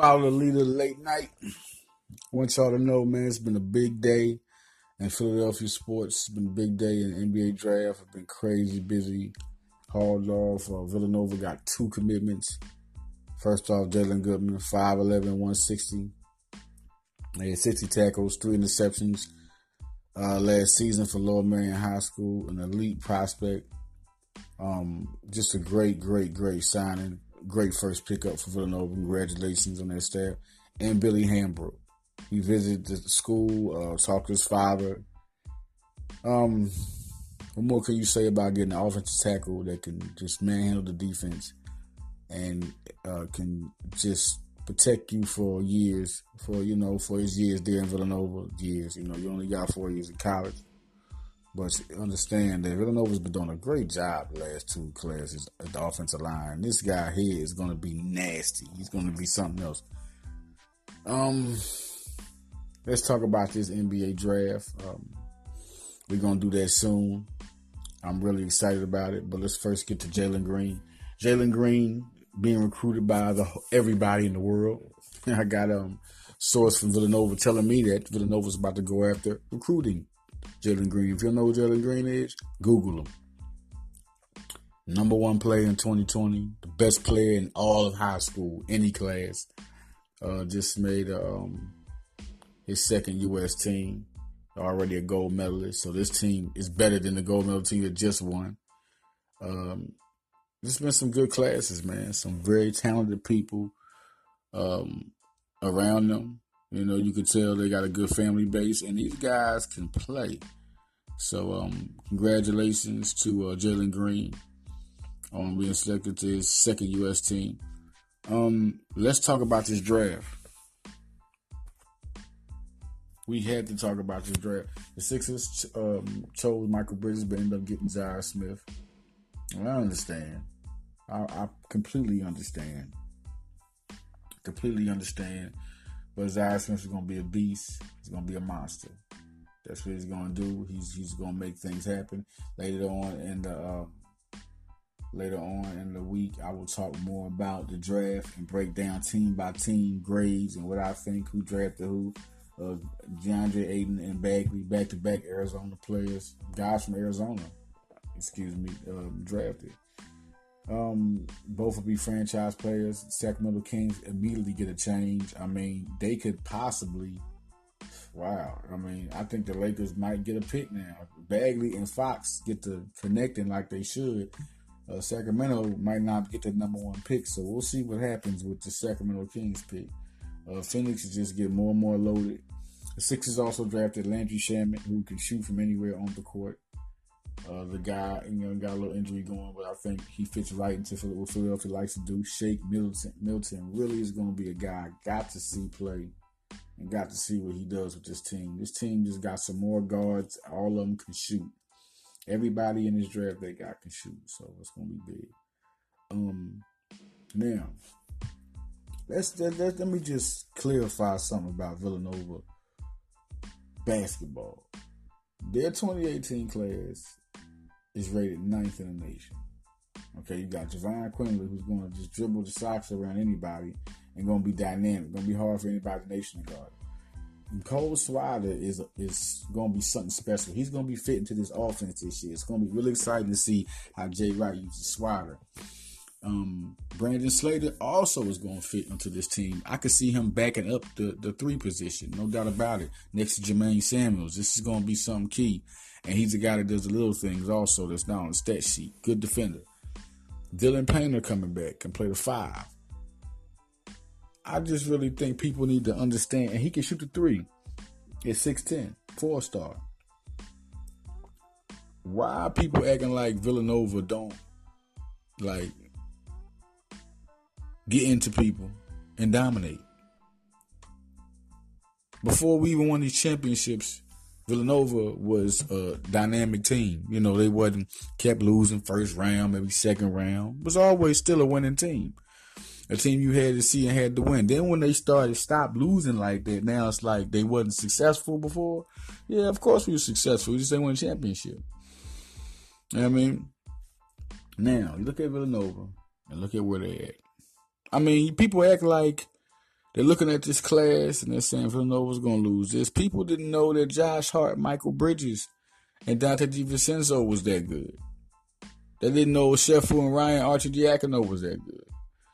Follow the leader late night. Want y'all to know, man, it's been a big day in Philadelphia sports. It's been a big day in NBA draft. It's been crazy busy. Hauled off. Uh, Villanova got two commitments. First off, Jalen Goodman, 5'11, 160. He had 60 tackles, three interceptions uh, last season for Lower Merion High School, an elite prospect. Um, just a great, great, great signing. Great first pickup for Villanova. Congratulations on that staff. And Billy Hambrook. He visited the school, uh, talked to his father. Um, what more can you say about getting an offensive tackle that can just manhandle the defense and uh, can just protect you for years, for you know, for his years there in Villanova years. You know, you only got four years in college. But understand that Villanova's been doing a great job the last two classes at the offensive line. This guy here is going to be nasty. He's going to be something else. Um, let's talk about this NBA draft. Um, we're going to do that soon. I'm really excited about it. But let's first get to Jalen Green. Jalen Green being recruited by the everybody in the world. I got um source from Villanova telling me that Villanova's about to go after recruiting Jalen Green. If you know who Jalen Green is, Google him. Number one player in 2020, the best player in all of high school, any class. Uh, just made um, his second U.S. team. Already a gold medalist, so this team is better than the gold medal team that just won. Um, there's been some good classes, man. Some very talented people um, around them. You know, you could tell they got a good family base, and these guys can play. So, um, congratulations to uh, Jalen Green on being selected to his second U.S. team. Um, let's talk about this draft. We had to talk about this draft. The Sixers um, chose Michael Bridges, but ended up getting Zhaire Smith. I understand. I, I completely understand. Completely understand. But Zhaire Smith is going to be a beast. He's going to be a monster. That's what he's going to do. He's he's going to make things happen. Later on in the uh, later on in the week, I will talk more about the draft and break down team by team grades and what I think who drafted who. Uh, DeAndre Ayton and Bagley, back to back Arizona players, guys from Arizona, excuse me, um, drafted. Um, both will be franchise players. Sacramento Kings immediately get a change. I mean, they could possibly. Wow. I mean, I think the Lakers might get a pick now. Bagley and Fox get to connecting like they should. Uh, Sacramento might not get the number one pick, so we'll see what happens with the Sacramento Kings pick. Uh, Phoenix is just get more and more loaded. The Sixers also drafted Landry Shamet, who can shoot from anywhere on the court. Uh, the guy, you know, got a little injury going, but I think he fits right into what Philadelphia likes to do. Shake Milton, Milton really is going to be a guy I got to see play and got to see what he does with this team. This team just got some more guards. All of them can shoot. Everybody in this draft they got can shoot, so it's going to be big. Um, now let's let, let, let me just clarify something about Villanova basketball. Their 2018 class is rated ninth in the nation. Okay, you got Jahvon Quinerly, who's going to just dribble the socks around anybody and going to be dynamic. Going to be hard for anybody in the nation to guard. And Cole Swider is is going to be something special. He's going to be fitting to this offense this year. It's going to be really exciting to see how Jay Wright uses Swider. Um, Brandon Slater also is going to fit into this team. I could see him backing up the, the three position, no doubt about it, next to Jermaine Samuels. This is going to be something key. And he's a guy that does the little things also that's not on the stat sheet. Good defender. Dylan Painter coming back can play the five. I just really think people need to understand, and he can shoot the three at 6'10, four star. Why people acting like Villanova don't like get into people and dominate? Before we even won these championships, Villanova was a dynamic team. You know, they wasn't kept losing first round, maybe second round. Was always still a winning team. A team you had to see and had to win. Then when they started stop losing like that, now it's like they wasn't successful before. Yeah, of course we were successful. We just didn't win a championship. You know I mean? Now, look at Villanova and look at where they're at. I mean, people act like they're looking at this class and they're saying Villanova's going to lose this. People didn't know that Josh Hart, Michael Bridges, and Donte DiVincenzo was that good. They didn't know Sefo and Ryan Arcidiacono was that good.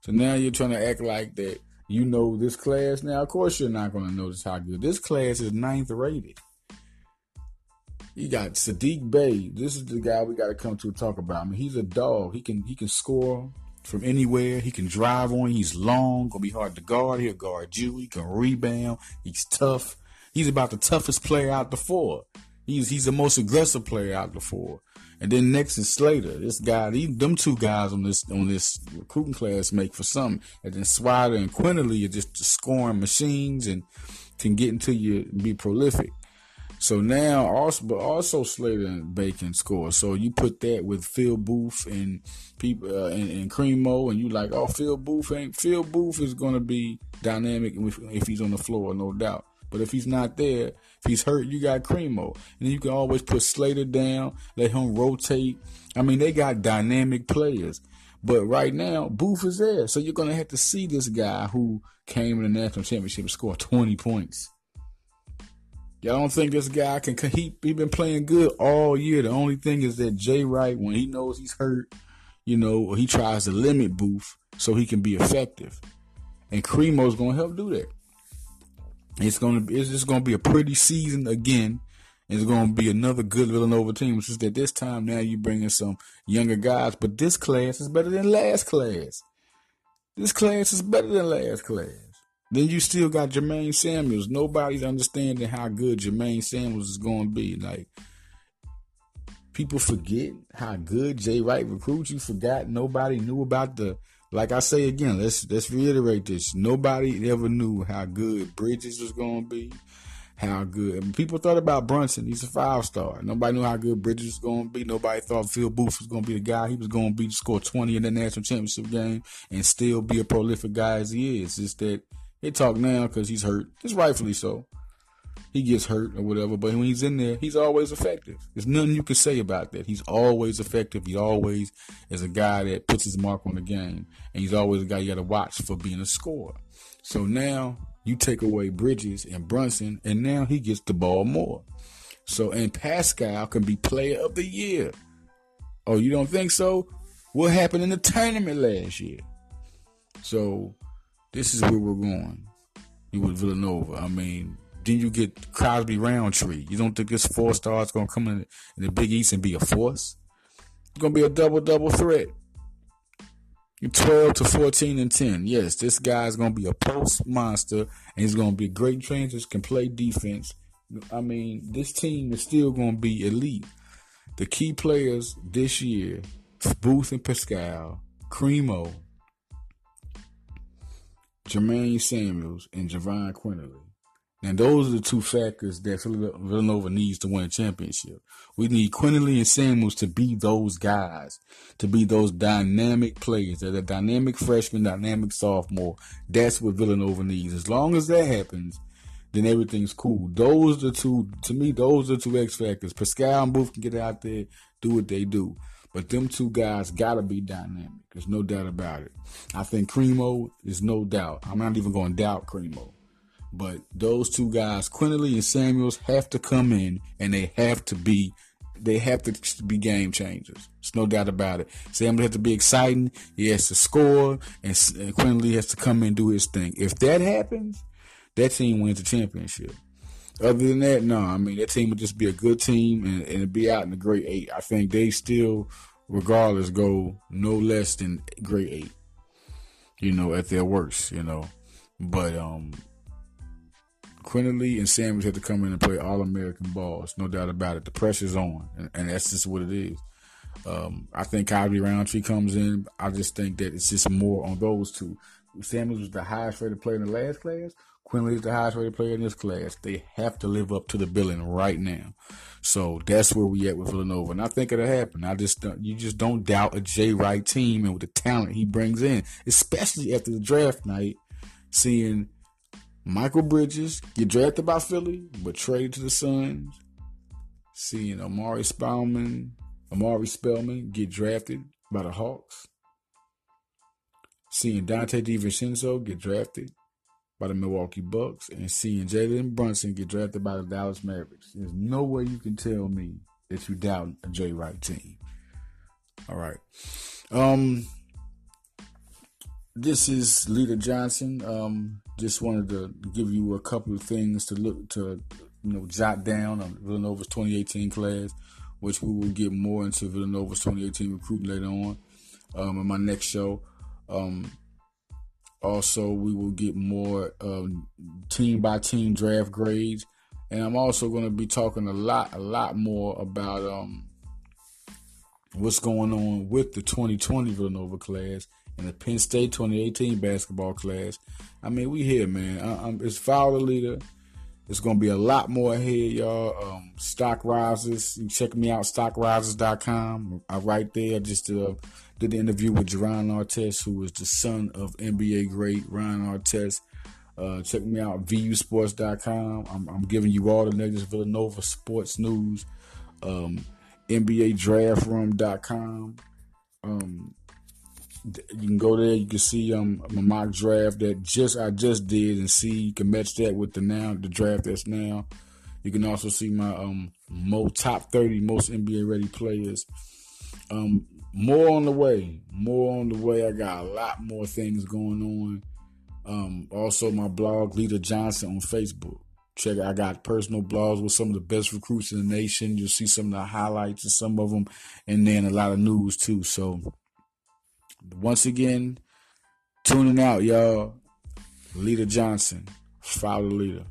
So now you're trying to act like that you know this class. Now, of course, you're not going to notice how good this class is. Ninth rated. You got Saddiq Bey. This is the guy we got to come to talk about. I mean, he's a dog. He can he can score from anywhere. He can drive on. He's long. Gonna be hard to guard. He'll guard you. He can rebound. He's tough. He's about the toughest player out the four. He's he's the most aggressive player out the four. And then next is Slater. This guy, these, them two guys on this on this recruiting class make for something. And then Swider and Quinerly are just scoring machines and can get into you be prolific. So now also, but also Slater and Bacon score. So you put that with Phil Booth and people uh, and, and Cremo, and you like, oh, Phil Booth ain't Phil Booth is to be dynamic if, if he's on the floor, no doubt. But if he's not there, if he's hurt, you got Cremo. And you can always put Slater down, let him rotate. I mean, they got dynamic players. But right now, Booth is there. So you're going to have to see this guy who came in the national championship and scored 20 points. Y'all don't think this guy can, he, he been playing good all year. The only thing is that Jay Wright, when he knows he's hurt, you know, he tries to limit Booth so he can be effective. And Cremo's to help do that. It's gonna be it's just gonna be a pretty season again. It's gonna be another good Villanova team. It's just that this time now you bring in some younger guys, but this class is better than last class. This class is better than last class. Then you still got Jermaine Samuels. Nobody's understanding how good Jermaine Samuels is going to be. Like people forget how good Jay Wright recruits. You forgot nobody knew about the like I say again, let's let's reiterate this. Nobody ever knew how good Bridges was gonna be, how good people thought about Brunson. He's a five star. Nobody knew how good Bridges was gonna be. Nobody thought Phil Booth was gonna be the guy. He was gonna be to score twenty in the national championship game and still be a prolific guy as he is. It's that they talk now because he's hurt. It's rightfully so he gets hurt or whatever. But when he's in there, he's always effective. There's nothing you can say about that. He's always effective. He always is a guy that puts his mark on the game, and he's always a guy you got to watch for being a scorer. So now you take away Bridges and Brunson, and now he gets the ball more. So and Paschall can be Player of the Year. Oh, you don't think so? What happened in the tournament last year? So this is where we're going. You with Villanova. I mean, then you get Cosby-Roundtree. You don't think this four star is going to come in, in, the Big East and be a force? It's going to be a double double threat. 12 to 14 and 10. Yes, this guy's going to be a post monster and he's going to be great transition, can play defense. I mean, this team is still going to be elite. The key players this year, Booth and Paschall, Cremo, Jermaine Samuels, and Jahvon Quinerly. And those are the two factors that Villanova needs to win a championship. We need Quinerly and Samuels to be those guys, to be those dynamic players. They're the dynamic freshman, dynamic sophomore. That's what Villanova needs. As long as that happens, then everything's cool. Those are the two, to me, those are the two X factors. Paschall and Booth can get out there, do what they do. But them two guys gotta be dynamic. There's no doubt about it. I think Cremo is no doubt. I'm not even going to doubt Cremo. But those two guys, Quinerly and Samuels, have to come in and they have to be they have to be game changers. There's no doubt about it. Samuels has to be exciting. He has to score, and Quinerly has to come in and do his thing. If that happens, that team wins the championship. Other than that, no. I mean, that team would just be a good team and, and be out in the great eight. I think they still, regardless, go no less than great eight. You know, at their worst. You know, but um, Quinerly and Samuels have to come in and play all American balls, no doubt about it. The pressure's on, and, and that's just what it is. Um, I think Kyrie Roundtree comes in. I just think that it's just more on those two. Samuels was the highest rated player in the last class. Quinerly is the highest rated player in this class. They have to live up to the billing right now. So that's where we at with Villanova, and I think it'll happen. I just you just don't doubt a Jay Wright team and with the talent he brings in, especially after the draft night, seeing Michael Bridges get drafted by Philly, but traded to the Suns. Seeing Omari Spellman, Omari Spellman get drafted by the Hawks. Seeing Donte DiVincenzo get drafted by the Milwaukee Bucks and seeing Jalen Brunson get drafted by the Dallas Mavericks. There's no way you can tell me that you doubt a Jay Wright team. All right. Um, this is Leader Johnson. Um, just wanted to give you a couple of things to look to, you know, jot down on Villanova's 2018 class, which we will get more into Villanova's 2018 recruiting later on um, in my next show. Um, also, we will get more um, team by team draft grades, and I'm also going to be talking a lot, a lot more about um, what's going on with the 2020 Villanova class and the Penn State 2018 basketball class. I mean, we here, man. I, it's the Leader. It's going to be a lot more ahead, y'all. Um, stock rises. You check me out, stockrises.com. I right there. Just uh, did the interview with Jerron Artest, who is the son of NBA great Ron Artest. Uh, check me out, vusports.com. I'm, I'm giving you all the latest Villanova sports news. Um, NBADraftRoom.com. Um, you can go there. You can see um my mock draft that just I just did, and see you can match that with the now the draft that's now. You can also see my um most top thirty most NBA ready players. Um, more on the way. More on the way. I got a lot more things going on. Um, also my blog, Leader Johnson on Facebook. Check. I got personal blogs with some of the best recruits in the nation. You'll see some of the highlights of some of them, and then a lot of news too. So once again, tuning out, y'all. Leader Johnson, follow Leader.